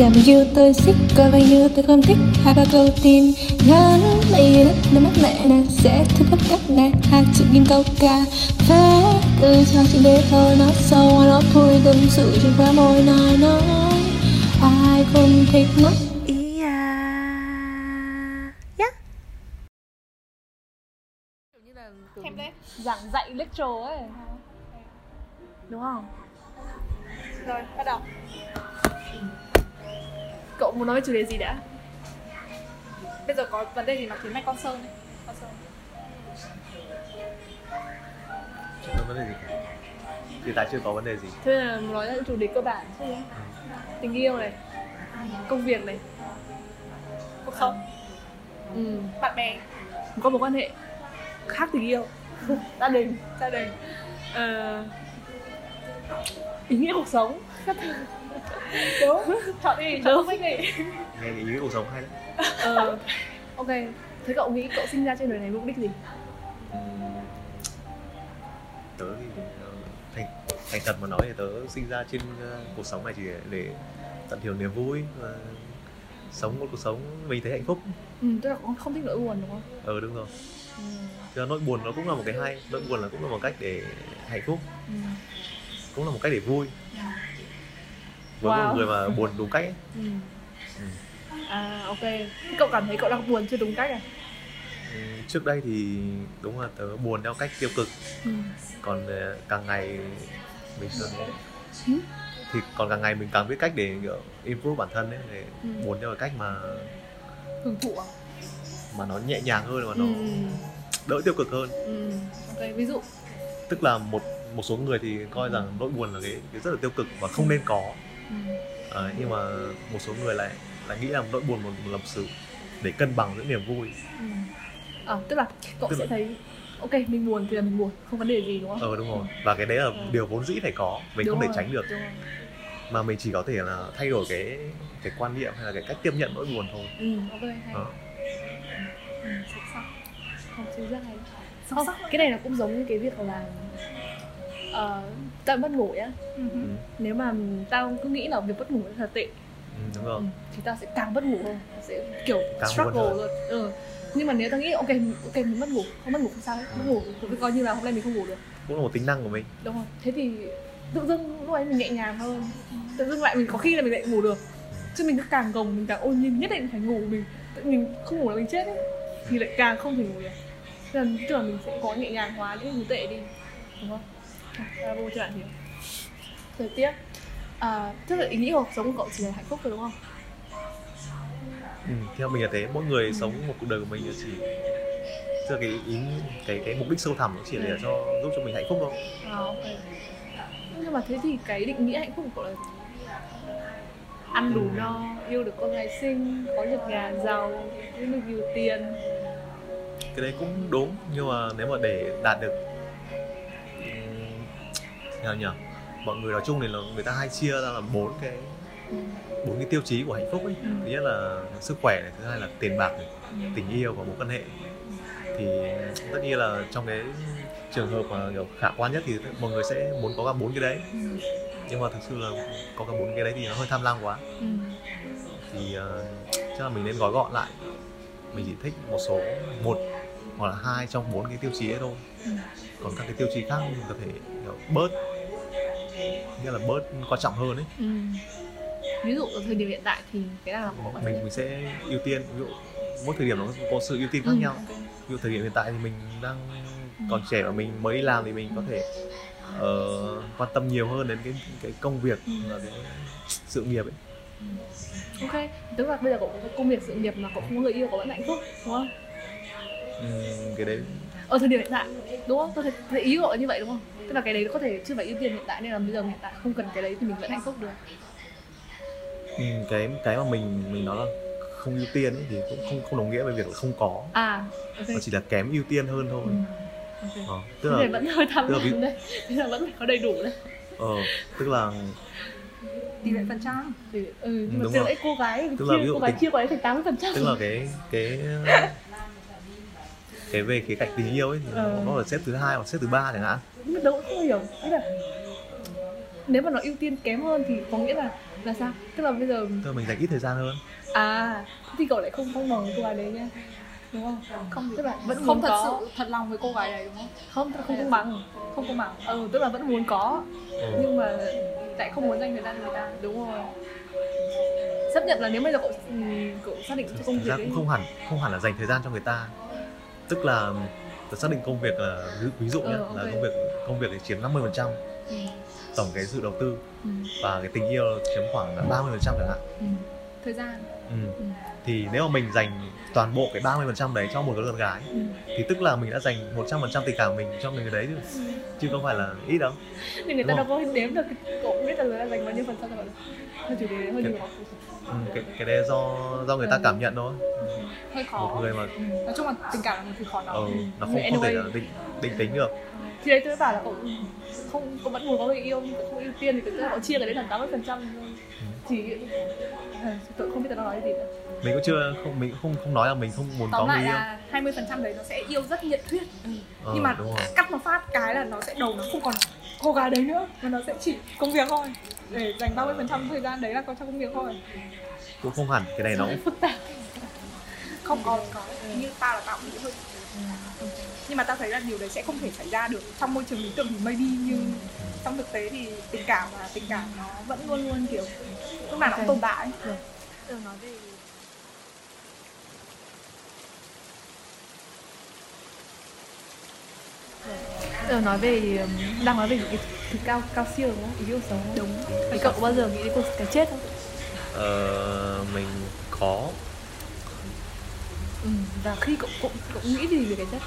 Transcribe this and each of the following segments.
làm yêu tôi xích coi bao nhiêu tôi không thích. Hai ba câu tin nhớ mày đất nước mắt mẹ nàng sẽ thu hút các nàng hai chữ kim câu ca. Phá từ cho chị để thôi nó sâu nó thui tâm sự trên khóe môi nói nói ai không thích nó ý à? Giảng dạy lecture ấy. Đúng không? Rồi, bắt đầu. Cậu muốn nói về chủ đề gì đã? Bây giờ có vấn đề gì nói tiếng mạch con sơn. Con sơn. Chưa có vấn đề gì cả. Hiện tại chưa có vấn đề gì. Thế là nói những chủ đề cơ bản. Gì? tình yêu này công việc này. Cuộc sống, ừ. bạn bè, có mối quan hệ khác tình yêu. Gia đình. Gia đình. ờ, ý nghĩa cuộc sống Đúng. Chọn đi, chọn Đúng. đi. Nghe nghĩa cuộc sống hay đấy ờ, ok thế cậu nghĩ cậu sinh ra trên đời này mục đích gì Tớ thì ờ, thành, thành thật mà nói thì tớ sinh ra trên ờ, cuộc sống này chỉ để, để tận hưởng niềm vui và sống một cuộc sống mình thấy hạnh phúc ừ, tức là cũng không thích nỗi buồn đúng không ờ đúng rồi ừ. Chứ nỗi buồn nó cũng là một cái hay nỗi buồn là cũng là một cách để hạnh phúc Ừ. cũng là một cách để vui với Wow. một người mà buồn đúng cách ấy. Ừ. Ừ. à ok cậu cảm thấy cậu đang buồn chưa đúng cách à Ừ, trước đây thì đúng là tớ buồn theo cách tiêu cực ừ. còn ờ, càng ngày mình thường Ừ. thì còn càng ngày mình càng biết cách để kiểu improve bản thân ấy để Ừ. buồn theo cách mà hưởng thụ à mà nó nhẹ nhàng hơn và nó ừ. đỡ tiêu cực hơn ừ. ok ví dụ tức là một một số người thì coi rằng nỗi buồn là cái, cái rất là tiêu cực và không nên có ừ. Ờ, nhưng mà một số người lại lại nghĩ là nỗi buồn một là một sự để cân bằng giữa niềm vui Ừ. à tức là cậu Tức sẽ là- thấy ok mình buồn thì là mình buồn không vấn đề gì đúng không ờ đúng rồi và cái đấy là Ừ. điều vốn dĩ phải có mình Đúng không thể rồi, tránh được đúng rồi. mà mình chỉ có thể là thay đổi cái cái quan niệm hay là cái cách tiếp nhận nỗi buồn thôi ừ ok hay Đó. ừ, xuất sắc không suy ra hay không cái này là cũng giống như cái việc là uh, tao mất ngủ á Ừ. ừ. nếu mà tao cứ nghĩ là việc mất ngủ là tệ. Ừ, đúng rồi. Ừ, thì tao sẽ càng mất ngủ hơn Tao sẽ kiểu Càng struggle rồi ừ. nhưng mà nếu tao nghĩ ok ok mình mất ngủ không mất ngủ không sao hết mất ngủ thì coi như là hôm nay mình không ngủ được. Cũng là một tính năng của mình. Đúng không thế thì tự dưng lúc ấy mình nhẹ nhàng hơn. Tự dưng lại mình có khi là mình lại ngủ được. Chứ mình cứ càng gồng mình càng ôn nhiên nhất định phải ngủ mình tự mình không ngủ là mình chết ấy. Thì lại càng không thể ngủ được. Là tức là mình sẽ có nhẹ nhàng hóa những thứ tệ đi. Đúng không ra vô cho bạn hiểu rồi tiếp à, tức là ý nghĩa cuộc sống của cậu chỉ là hạnh phúc thôi đúng không? Ừ, theo mình là thế. Mỗi người sống một cuộc đời của mình là chỉ tức là cái ý cái cái mục đích sâu thẳm nó chỉ để Ừ. cho giúp cho mình hạnh phúc thôi. À, ok. Nhưng mà thế thì cái định nghĩa hạnh phúc của cậu là gì? ăn đủ no yêu được con gái xinh có được nhà giàu có được nhiều tiền. Cái đấy cũng đúng nhưng mà nếu mà để đạt được nào nhỉ mọi người nói chung thì là người ta hay chia ra là bốn cái bốn cái tiêu chí của hạnh phúc ấy. Ừ. thứ nhất là sức khỏe này thứ hai là tiền bạc này Ừ. tình yêu và mối quan hệ. Thì tất nhiên là trong cái trường hợp mà kiểu khả quan nhất thì mọi người sẽ muốn có cả bốn cái đấy. Ừ. nhưng mà thực sự là có cả bốn cái đấy thì nó hơi tham lam quá. Ừ. thì uh, chắc là mình nên gói gọn lại. Mình chỉ thích một số một hoặc là hai trong bốn cái tiêu chí ấy thôi. Còn các cái tiêu chí khác mình có thể kiểu, bớt nghĩa là bớt quan trọng hơn ấy. Ừ. ví dụ ở thời điểm hiện tại thì cái nào là của mình mình sẽ ưu tiên ví dụ mỗi thời điểm nó có sự ưu tiên khác Ừ, nhau. Ví dụ thời điểm hiện tại thì mình đang còn trẻ và mình mới đi làm thì mình có thể ờ, quan tâm nhiều hơn đến cái cái công việc Ừ. và cái sự nghiệp ấy. Ok tức là bây giờ cậu có công việc sự nghiệp mà cậu không có người yêu cậu vẫn hạnh phúc đúng không? Ừm, cái đấy. Ở thời điểm hiện tại đúng không? Tôi thấy, thấy ý cậu như vậy đúng không tức là cái đấy có thể chưa phải ưu tiên hiện tại nên là bây giờ hiện tại không cần cái đấy thì mình vẫn hạnh phúc được. Ừm, cái cái mà mình mình nói là không ưu tiên ấy, thì cũng không không đồng nghĩa với việc là không có. À ok. Nó chỉ là kém ưu tiên hơn thôi. Ừ. ok. Ờ, tức là vẫn hơi tham tức là ví- lam đấy. Thế là vẫn phải có đầy đủ đấy. Ờ, tức là tỷ lệ phần trăm. Thì, ừ nhưng mà Đúng từ rồi. cô gái Tức là chia ví dụ cô gái tình- chia đấy thành tám mươi phần trăm. Tức là cái cái cái về khía cạnh tình yêu ấy thì Ờ. nó là xếp thứ hai hoặc xếp thứ ba chẳng hạn nhưng mà đâu cũng không hiểu. Tức là nếu mà nó ưu tiên kém hơn thì có nghĩa là là sao? Tức là bây giờ là mình dành ít thời gian hơn. À thì cậu lại không không mong với cô gái đấy nha. Đúng không? Không tức là vẫn không thật có. sự thật lòng với cô gái đấy đúng không? Không tức là không công bằng. Không công bằng. Ừ tức là vẫn muốn có. Ừ. nhưng mà lại không muốn dành thời gian cho người ta. Đúng rồi. Chấp nhận là nếu bây giờ cậu ừ, cậu xác định cho công việc cũng không hẳn không hẳn là dành thời gian cho người ta. Tức là xác định công việc là ví, dụ nhé Ừ, là công việc công việc thì chiếm 50 phần trăm ừ. tổng cái sự đầu tư Ừ. và cái tình yêu chiếm khoảng là 30 phần trăm chẳng hạn Ừ. thời gian ừ. Ừ. thì nếu mà mình dành toàn bộ cái 30 phần trăm đấy cho một cái con gái Ừ. thì tức là mình đã dành 100 phần trăm tình cảm mình cho người đấy chứ chứ không phải là ít đâu nhưng người ta đâu có đếm được cậu biết là người ta dành bao nhiêu phần trăm đâu hơi chủ đề hơi Cái- nhiều ừ, cái, cái đấy do do người ta Ừ. cảm nhận thôi hơi khó một người mà nói chung là tình cảm là một thứ khó nói ờ, nó không, Anyway. không thể định định tính được thì đấy tôi mới bảo là cậu không cậu vẫn muốn có người yêu nhưng cậu không ưu tiên thì tức là cậu chia cái đấy thành 80 phần trăm thì à, tôi không biết tao nói gì nữa. Mình cũng chưa không mình không không nói là mình không muốn có tóm người lại yêu. là 20 phần trăm đấy nó sẽ yêu rất nhiệt huyết. Ờ, nhưng mà cắt một phát cái là nó sẽ đầu nó không còn cô gái đấy nữa mà nó sẽ chỉ công việc thôi. Để dành 30 phần trăm thời gian đấy là có cho công việc thôi. Cũng không hẳn cái này nó cũng phức tạp. Không có có. Như tao là tao cũng nghĩ hơi nhưng mà tao thấy là điều đấy sẽ không thể xảy ra được trong môi trường lý tưởng thì maybe nhưng trong thực tế thì tình cảm và tình cảm nó vẫn luôn luôn kiểu lúc nào nó cũng tồn tại ừ, nói về Giờ nói về um, đang nói về những cái thứ cao cao siêu đúng không? Ý yêu sống đúng. Thì cậu bao giờ nghĩ đến cuộc cái chết không? ờ, mình có Ừ. Và khi cậu cậu cậu nghĩ gì về cái chết?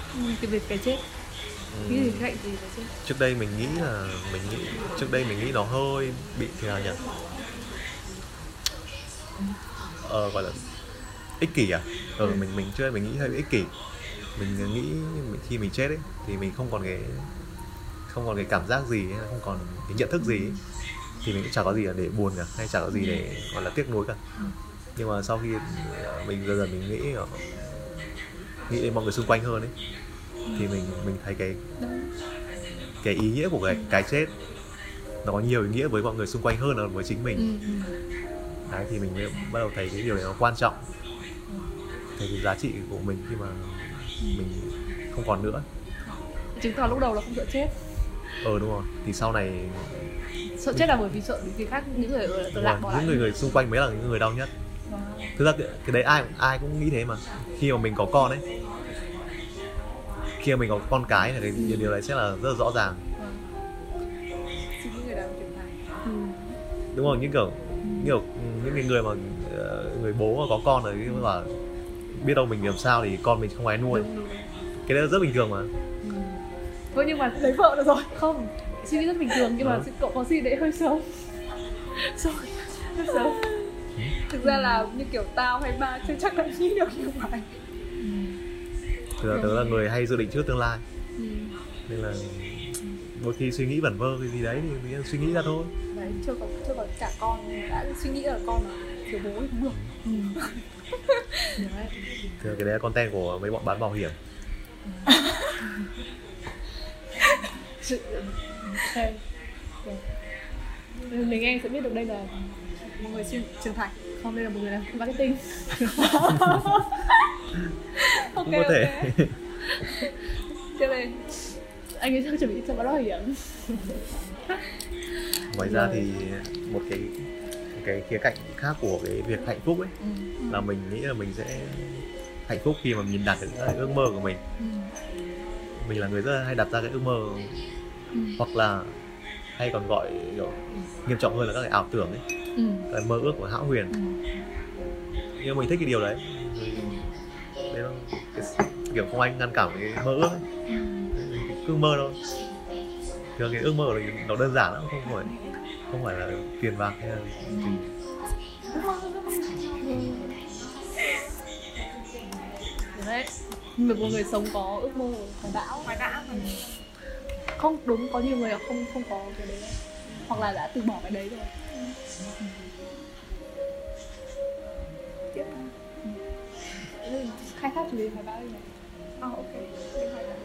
Về về cái chết? Nghĩ gì ừ, cái gì về cái chết? trước đây mình nghĩ là mình nghĩ trước đây mình nghĩ nó hơi bị thế nào nhỉ ờ gọi là ích kỷ à ờ Ừ. mình mình chưa mình nghĩ hơi bị ích kỷ mình nghĩ mình- khi mình chết ấy thì mình không còn cái không còn cái cảm giác gì không còn cái nhận thức gì ấy. thì mình cũng chả có gì là để buồn cả hay chả có gì để gọi là tiếc nuối cả Ừ. nhưng mà sau khi ờ, mình dần dần mình nghĩ ờ, nghĩ đến mọi người xung quanh hơn ấy thì mình mình thấy cái cái ý nghĩa của cái cái chết nó có nhiều ý nghĩa với mọi người xung quanh hơn là với chính mình Ừ. ừ. đấy thì mình mới bắt đầu thấy cái điều này nó quan trọng thấy cái giá trị của mình khi mà mình không còn nữa Chứng tỏ lúc đầu là không sợ chết. ờ đúng rồi thì sau này Sợ chết là bởi vì sợ những người khác những người ở lạc rồi, bỏ những lại. người người xung quanh mới là những người đau nhất. Thực ra cái, đấy ai ai cũng nghĩ thế mà khi mà mình có con ấy khi mà mình có con cái thì cái điều đấy sẽ là rất là rõ ràng Ừ. đúng không những kiểu những kiểu những người mà ờ, người bố mà có con rồi nhưng mà biết đâu mình làm sao thì con mình không ai nuôi Đúng, đúng. cái đấy rất bình thường mà Ừ. Thôi nhưng mà lấy vợ được rồi không suy nghĩ rất bình thường nhưng mà Ừ. cậu có suy nghĩ đấy hơi sớm sớm hơi sớm thực ra là như kiểu tao hay ba chưa chắc đã nghĩ được như vậy thực ra tớ là người hay dự định trước tương lai Ừ. nên là đôi khi suy nghĩ vẩn vơ cái gì đấy thì mình suy nghĩ ra thôi đấy chưa có chưa có cả con đã suy nghĩ là con là thiếu bố thì không được Ừ. Đấy. thì cái đấy là content của mấy bọn bán bảo hiểm Sự... ok Được. mình nghe sẽ biết được đây là một người trưởng trưởng thành. Không đây là một người làm marketing. Cũng có thể. Tiếp đây. Anh ấy sẽ chuẩn bị cho bán bảo hiểm ngoài ra thì một cái một cái khía cạnh khác của cái việc hạnh phúc ấy ừ. là mình nghĩ là mình sẽ hạnh phúc khi mà mình đạt được cái ước mơ của mình. Ừ. mình là người rất là hay đặt ra cái ước mơ Ừ. hoặc là hay còn gọi kiểu, nghiêm trọng hơn là các cái ảo tưởng ấy Ừ. cái mơ ước của hão huyền Ừ. nhưng mình thích cái điều đấy đấy là cái, kiểu không ai ngăn cản cái mơ ước ấy. Ừ. Cứ mơ thôi Thường cái ước mơ thì nó đơn giản lắm không phải không phải là tiền bạc hay là gì đấy một người sống có ước mơ hoài bão ngoài đã mà không đúng có nhiều người là không không có cái đấy hoặc là đã từ bỏ cái đấy rồi. Tiếp Ừ, khai thác chủ đề hoài bão đi này à, ok. Thế ngoài đã.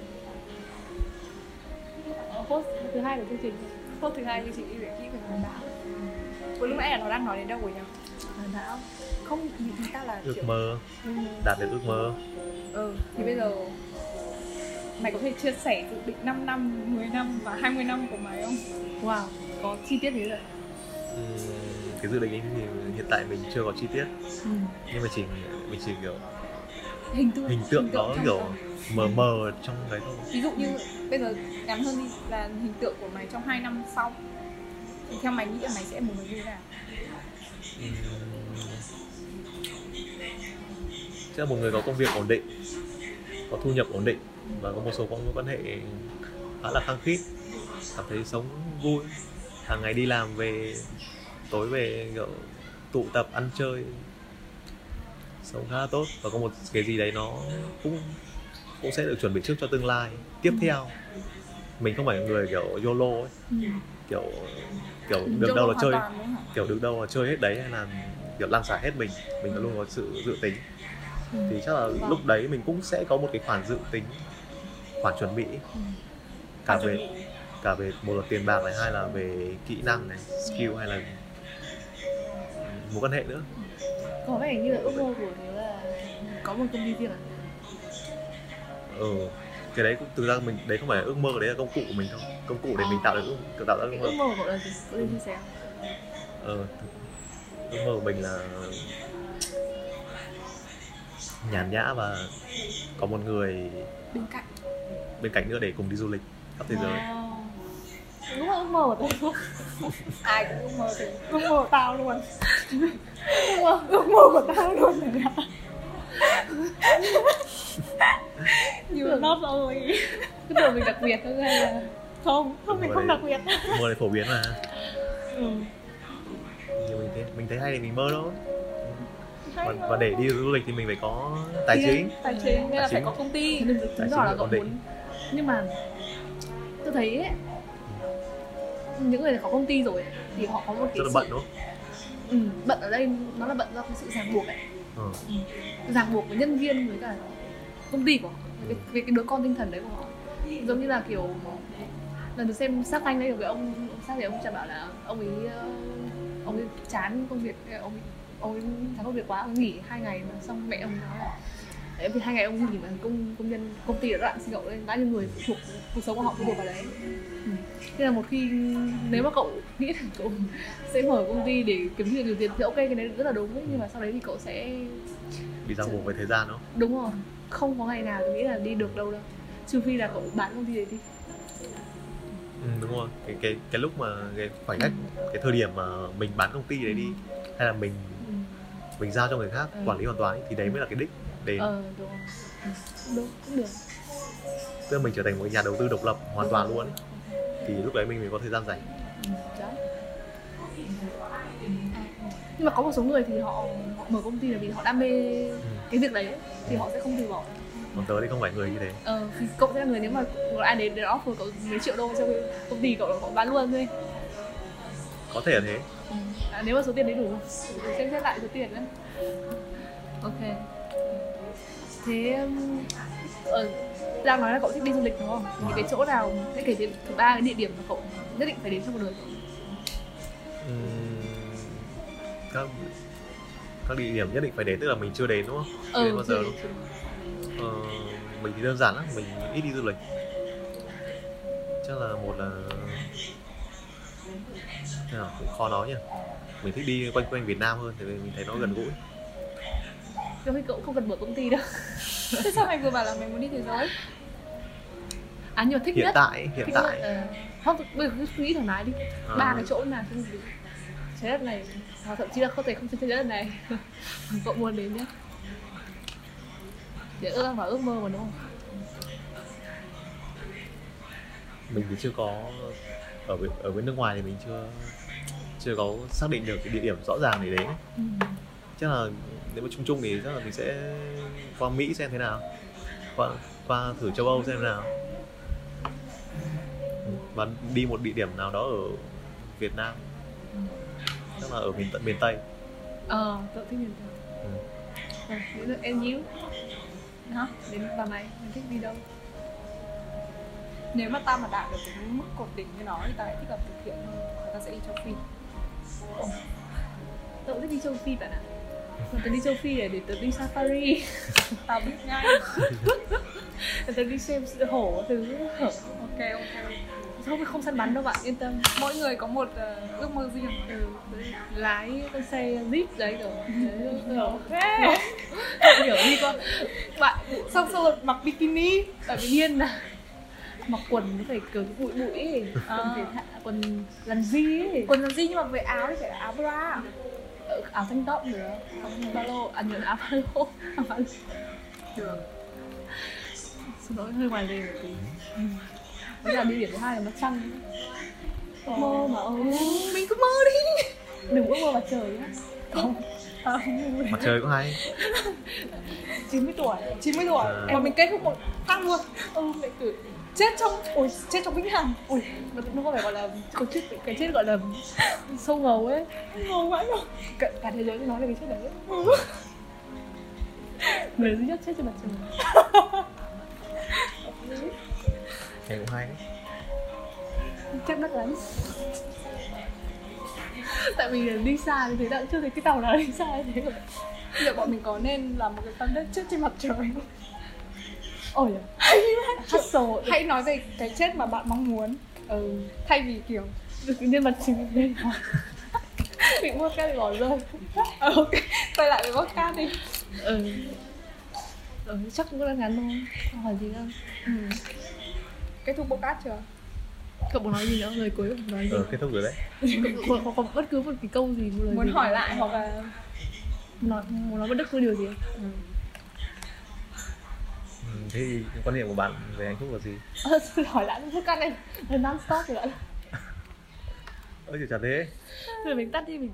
Ờ, post thứ hai của chương trình. Phút thứ hai thì chị để nghĩ về hoài bão với lúc nãy là nó đang nói đến đâu rồi nhỉ? À, não không ý ý ta là ước kiểu mơ. Ừ. đạt được ước mơ. Ừ thì bây giờ mày có thể chia sẻ dự định 5 năm, 10 năm và 20 năm của mày không? wow có chi tiết thế rồi Ừm, cái dự định ấy thì hiện tại mình chưa có chi tiết ừ. nhưng mà chỉ mình chỉ kiểu Hình tượng hình tượng trong kiểu đầu. mờ mờ trong đấy thôi Ví dụ như bây giờ ngắn hơn đi là hình tượng của mày trong 2 năm sau thì theo mày nghĩ là mày sẽ một người như thế nào? Ừm, chắc là một người có công việc ổn định có thu nhập ổn định và có một số mối quan hệ khá là khăng khít cảm thấy sống vui hàng ngày đi làm về tối về kiểu tụ tập ăn chơi sống khá là tốt và có một cái gì đấy nó cũng cũng sẽ được chuẩn bị trước cho tương lai tiếp theo mình không phải người kiểu yolo ấy Ừ. kiểu kiểu được đâu là chơi kiểu được đâu là chơi hết đấy hay là kiểu lan xả hết mình mình luôn có sự dự tính Ừ. thì chắc là Vâng. lúc đấy mình cũng sẽ có một cái khoản dự tính khoản chuẩn bị Ừ. cả về. Cả về một là tiền bạc này hai là về kỹ năng này skill hay là mối quan hệ nữa. Có vẻ như là ước mơ của nếu là có một công ty riêng à? Ừ cái đấy cũng thực ra mình đấy không phải là ước mơ đấy là công cụ của mình thôi. Công cụ để mình tạo được ước tạo ra ước mơ. Ước mơ của cậu là gì? Có thể chia sẻ. Không? ờ ước mơ của mình là nhàn nhã và có một người Bên cạnh. bên cạnh nữa để cùng đi du lịch khắp thế giới. Wow. Đúng là ước mơ của tôi ai cũng ước mơ thì ước mơ của tao luôn. Ước mơ ước mơ của tao luôn này You're not only cứ tưởng mình đặc biệt thôi hay là Không, không mình không đặc biệt. Mơ này phổ biến mà. Ừ. nhưng mình thấy mình thấy hay thì mình mơ thôi. Và, mà. và để đi du lịch thì mình phải có tài chính. Tài chính, nên là phải có công ty. Tài chứng chính tỏ là là cậu ổn định. muốn. Nhưng mà tôi thấy ấy, những người có công ty rồi ấy, thì họ có một cái rất là sự- bận đúng không? Ừ, bận ở đây nó là bận do cái sự ràng buộc ấy. Ừ. ràng buộc với nhân viên với cả công ty của họ với, với cái đứa con tinh thần đấy của họ. Giống như là kiểu lần được xem sát thanh đấy cái ông ông sát thì ông chả bảo là ông ấy ờ, ông ấy chán công việc ông ấy, ông ấy chán công việc quá ông ấy nghỉ hai ngày mà xong mẹ ông nói là Tại vì hai ngày ông mà công công nhân công ty đã đoạn sinh cậu lên đã như người phụ thuộc cuộc sống của họ phụ thuộc vào đấy ừ. thế là một khi nếu mà cậu nghĩ là cậu sẽ mở công ty để kiếm được nhiều tiền thì ok cái đấy rất là đúng ấy. nhưng mà sau đấy thì cậu sẽ bị ràng buộc với thời gian đó đúng rồi không có ngày nào tôi nghĩ là đi được đâu đâu trừ phi là cậu bán công ty đấy đi ừ, đúng rồi cái cái cái lúc mà cái khoảnh khắc cái thời điểm mà mình bán công ty đấy đi hay là mình ừ. mình giao cho người khác Ừ. quản lý hoàn toàn ấy, thì đấy mới là cái đích để ờ đúng ừ. đúng cũng được. Tức là mình trở thành một nhà đầu tư độc lập hoàn toàn luôn. Ấy. thì lúc đấy mình mới có thời gian rảnh. Ừ. nhưng mà có một số người thì họ, họ mở công ty là vì họ đam mê ừ. cái việc đấy ấy, thì họ sẽ không từ bỏ. Còn tớ thì không phải người như thế. Ờ thì cậu sẽ là người nếu mà ai đến để offer cậu mấy triệu đô cho công ty cậu là cậu bán luôn thôi. Có thể là thế. Ừ. à, nếu mà số tiền đấy đủ xem xét lại số tiền đấy. Ok thế ở đang nói là cậu thích đi du lịch đúng không? Thì cái chỗ nào sẽ kể đến thứ ba cái địa điểm mà cậu nhất định phải đến trong cuộc đời? Các các địa điểm nhất định phải đến tức là mình chưa đến đúng không? Chưa đến bao giờ. đúng chưa. Ờ, mình thì đơn giản lắm mình ít đi du lịch. Chắc là một là nào, cũng khó nói nhỉ? Mình thích đi quanh quanh Việt Nam hơn thì mình thấy nó gần gũi Trong khi cậu không cần mở công ty đâu. Thế sao mày vừa bảo là mày muốn đi thế giới? À mà thích hiện nhất. tại hiện thích tại. nhất, ờ, Không, bây giờ cứ nghĩ thoải mái đi. Ờ, ba cái chỗ nào trên trái đất này hoặc thậm chí là không thể không trên trái đất này. Cậu muốn đến nhé. Để ước nói ước mơ mà đúng không? Mình thì chưa có ở bên, ở bên nước ngoài thì mình chưa chưa có xác định được cái địa điểm rõ ràng để đến. Ừ. chắc là nếu mà chung chung thì chắc là mình sẽ qua Mỹ xem thế nào. Qua qua thử châu Âu xem thế nào và đi một địa điểm nào đó ở Việt Nam. Chắc là ở miền tận miền Tây. Ờ cậu thích miền Tây. Ừ. Là em nhíu. Hả? Đến vào này mình thích đi đâu? Nếu mà tao mà đạt được cái mức cột đỉnh như nó thì tao lại thích là thực hiện hơn. Và tao sẽ đi châu Phi. Cũng thích đi châu phi bạn ạ mà tớ đi châu phi để, để tớ đi safari. Biết ngay tớ đi xem hổ thứ ok ok. Không không săn bắn đâu bạn? Yên tâm. Mỗi người có một uh, ước mơ riêng. Ừ, tớ lái con xe jeep đấy rồi ok hiểu đi con bạn xong xong rồi mặc bikini. Tại vì điên là mặc quần nó phải kiểu bụi bụi ấy. À. quần thể thao quần lần di ấy. Quần là gì nhưng mà về áo thì phải là áo bra áo xanh tóc nữa. Áo ba lô. À nhớ áo ba lô. Áo ba lô. Được. Xin lỗi hơi ngoài lề một tí. Bây giờ địa điểm thứ hai là mặt trăng. Mơ mà ơi mình cứ mơ đi. Đừng ước mơ mặt trời nhá. Không. À, không mặt trời có hay. 90 tuổi. 90 tuổi. À. mà mình kết thúc một phát luôn. Ừ mẹ cười chết trong ôi chết trong vĩnh hằng. Ui nó nó không phải gọi là có chết cái chết gọi là sâu ngầu ấy. Ngầu vãi rồi cả, cả thế giới nói về cái chết đấy. Người duy nhất chết trên mặt trời. Nghe cũng hay. Chắc đất lắm. Tại vì đi xa thì thế đã chưa thấy cái tàu nào đi xa như thế. Rồi liệu bọn mình có nên làm một cái content chết trên mặt trời không? Ôi hustle hãy nói về cái chết mà bạn mong muốn. Ừ thay vì kiểu được nhân vật chính lên. Bị mua cái bỏ rơi. Ờ, ok. Quay lại với podcast đi. Ừ. Ừ chắc cũng là ngắn thôi. Không hỏi gì đâu. Ừ. kết thúc podcast chưa? Cậu muốn nói gì nữa? Lời cuối muốn nói gì? Ờ kết thúc rồi đấy. Có, có, có bất cứ một cái câu gì một lời muốn gì hỏi lại hoặc là muốn nói muốn nói bất cứ điều gì? Ừ, thế thì quan điểm của bạn về hạnh phúc là gì? Ờ, thôi hỏi lại podcast này là non stop rồi ạ. Ơ chả thế. Rồi mình tắt đi mình